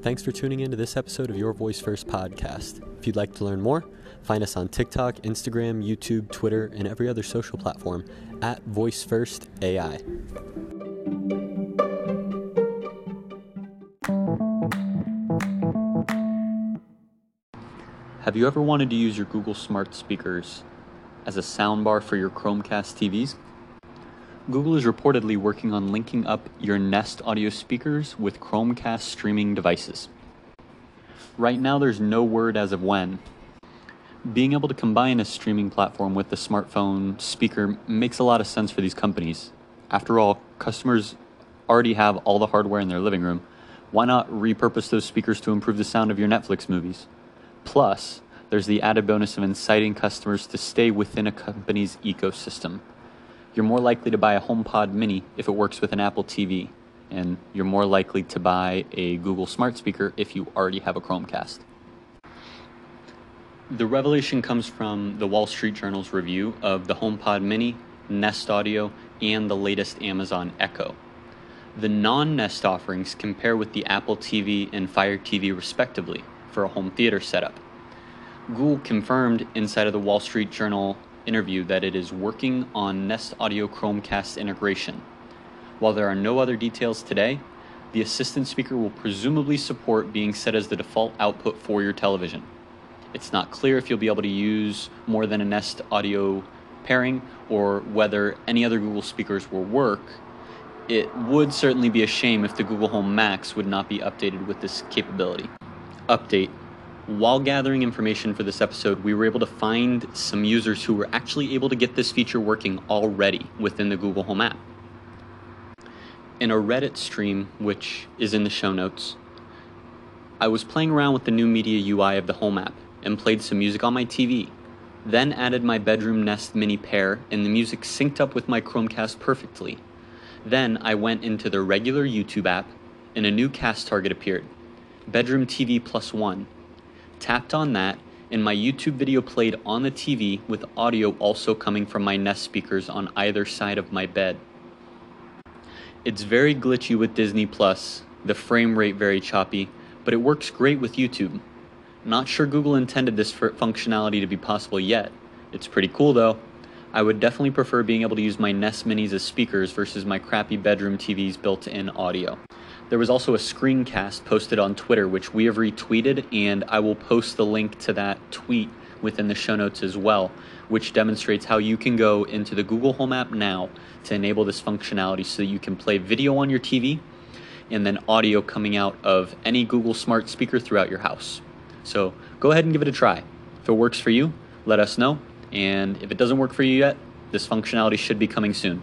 Thanks for tuning in to this episode of Your Voice First podcast. If you'd like to learn more, find us on TikTok, Instagram, YouTube, Twitter, and every other social platform at Voice First AI. Have you ever wanted to use your Google Smart Speakers as a soundbar for your Chromecast TVs? Google is reportedly working on linking up your Nest audio speakers with Chromecast streaming devices. Right now, there's no word as of when. Being able to combine a streaming platform with the smartphone speaker makes a lot of sense for these companies. After all, customers already have all the hardware in their living room. Why not repurpose those speakers to improve the sound of your Netflix movies? Plus, there's the added bonus of inciting customers to stay within a company's ecosystem. You're more likely to buy a HomePod Mini if it works with an Apple TV, and you're more likely to buy a Google Smart Speaker if you already have a Chromecast. The revelation comes from the Wall Street Journal's review of the HomePod Mini, Nest Audio, and the latest Amazon Echo. The non Nest offerings compare with the Apple TV and Fire TV respectively for a home theater setup. Google confirmed inside of the Wall Street Journal interview that it is working on Nest Audio Chromecast integration. While there are no other details today, the assistant speaker will presumably support being set as the default output for your television. It's not clear if you'll be able to use more than a Nest Audio pairing or whether any other Google speakers will work. It would certainly be a shame if the Google Home Max would not be updated with this capability. Update While gathering information for this episode, we were able to find some users who were actually able to get this feature working already within the Google Home app. In a Reddit stream, which is in the show notes, I was playing around with the new media UI of the Home app and played some music on my TV, then added my bedroom Nest Mini pair, and the music synced up with my Chromecast perfectly. Then I went into the regular YouTube app, and a new cast target appeared. Bedroom TV plus one. Tapped on that, and my YouTube video played on the TV with audio also coming from my Nest speakers on either side of my bed. It's very glitchy with Disney Plus, the frame rate very choppy, but it works great with YouTube. Not sure Google intended this functionality to be possible yet. It's pretty cool though. I would definitely prefer being able to use my Nest Minis as speakers versus my crappy bedroom TV's built in audio. There was also a screencast posted on Twitter, which we have retweeted, and I will post the link to that tweet within the show notes as well, which demonstrates how you can go into the Google Home app now to enable this functionality so that you can play video on your TV and then audio coming out of any Google Smart speaker throughout your house. So go ahead and give it a try. If it works for you, let us know. And if it doesn't work for you yet, this functionality should be coming soon.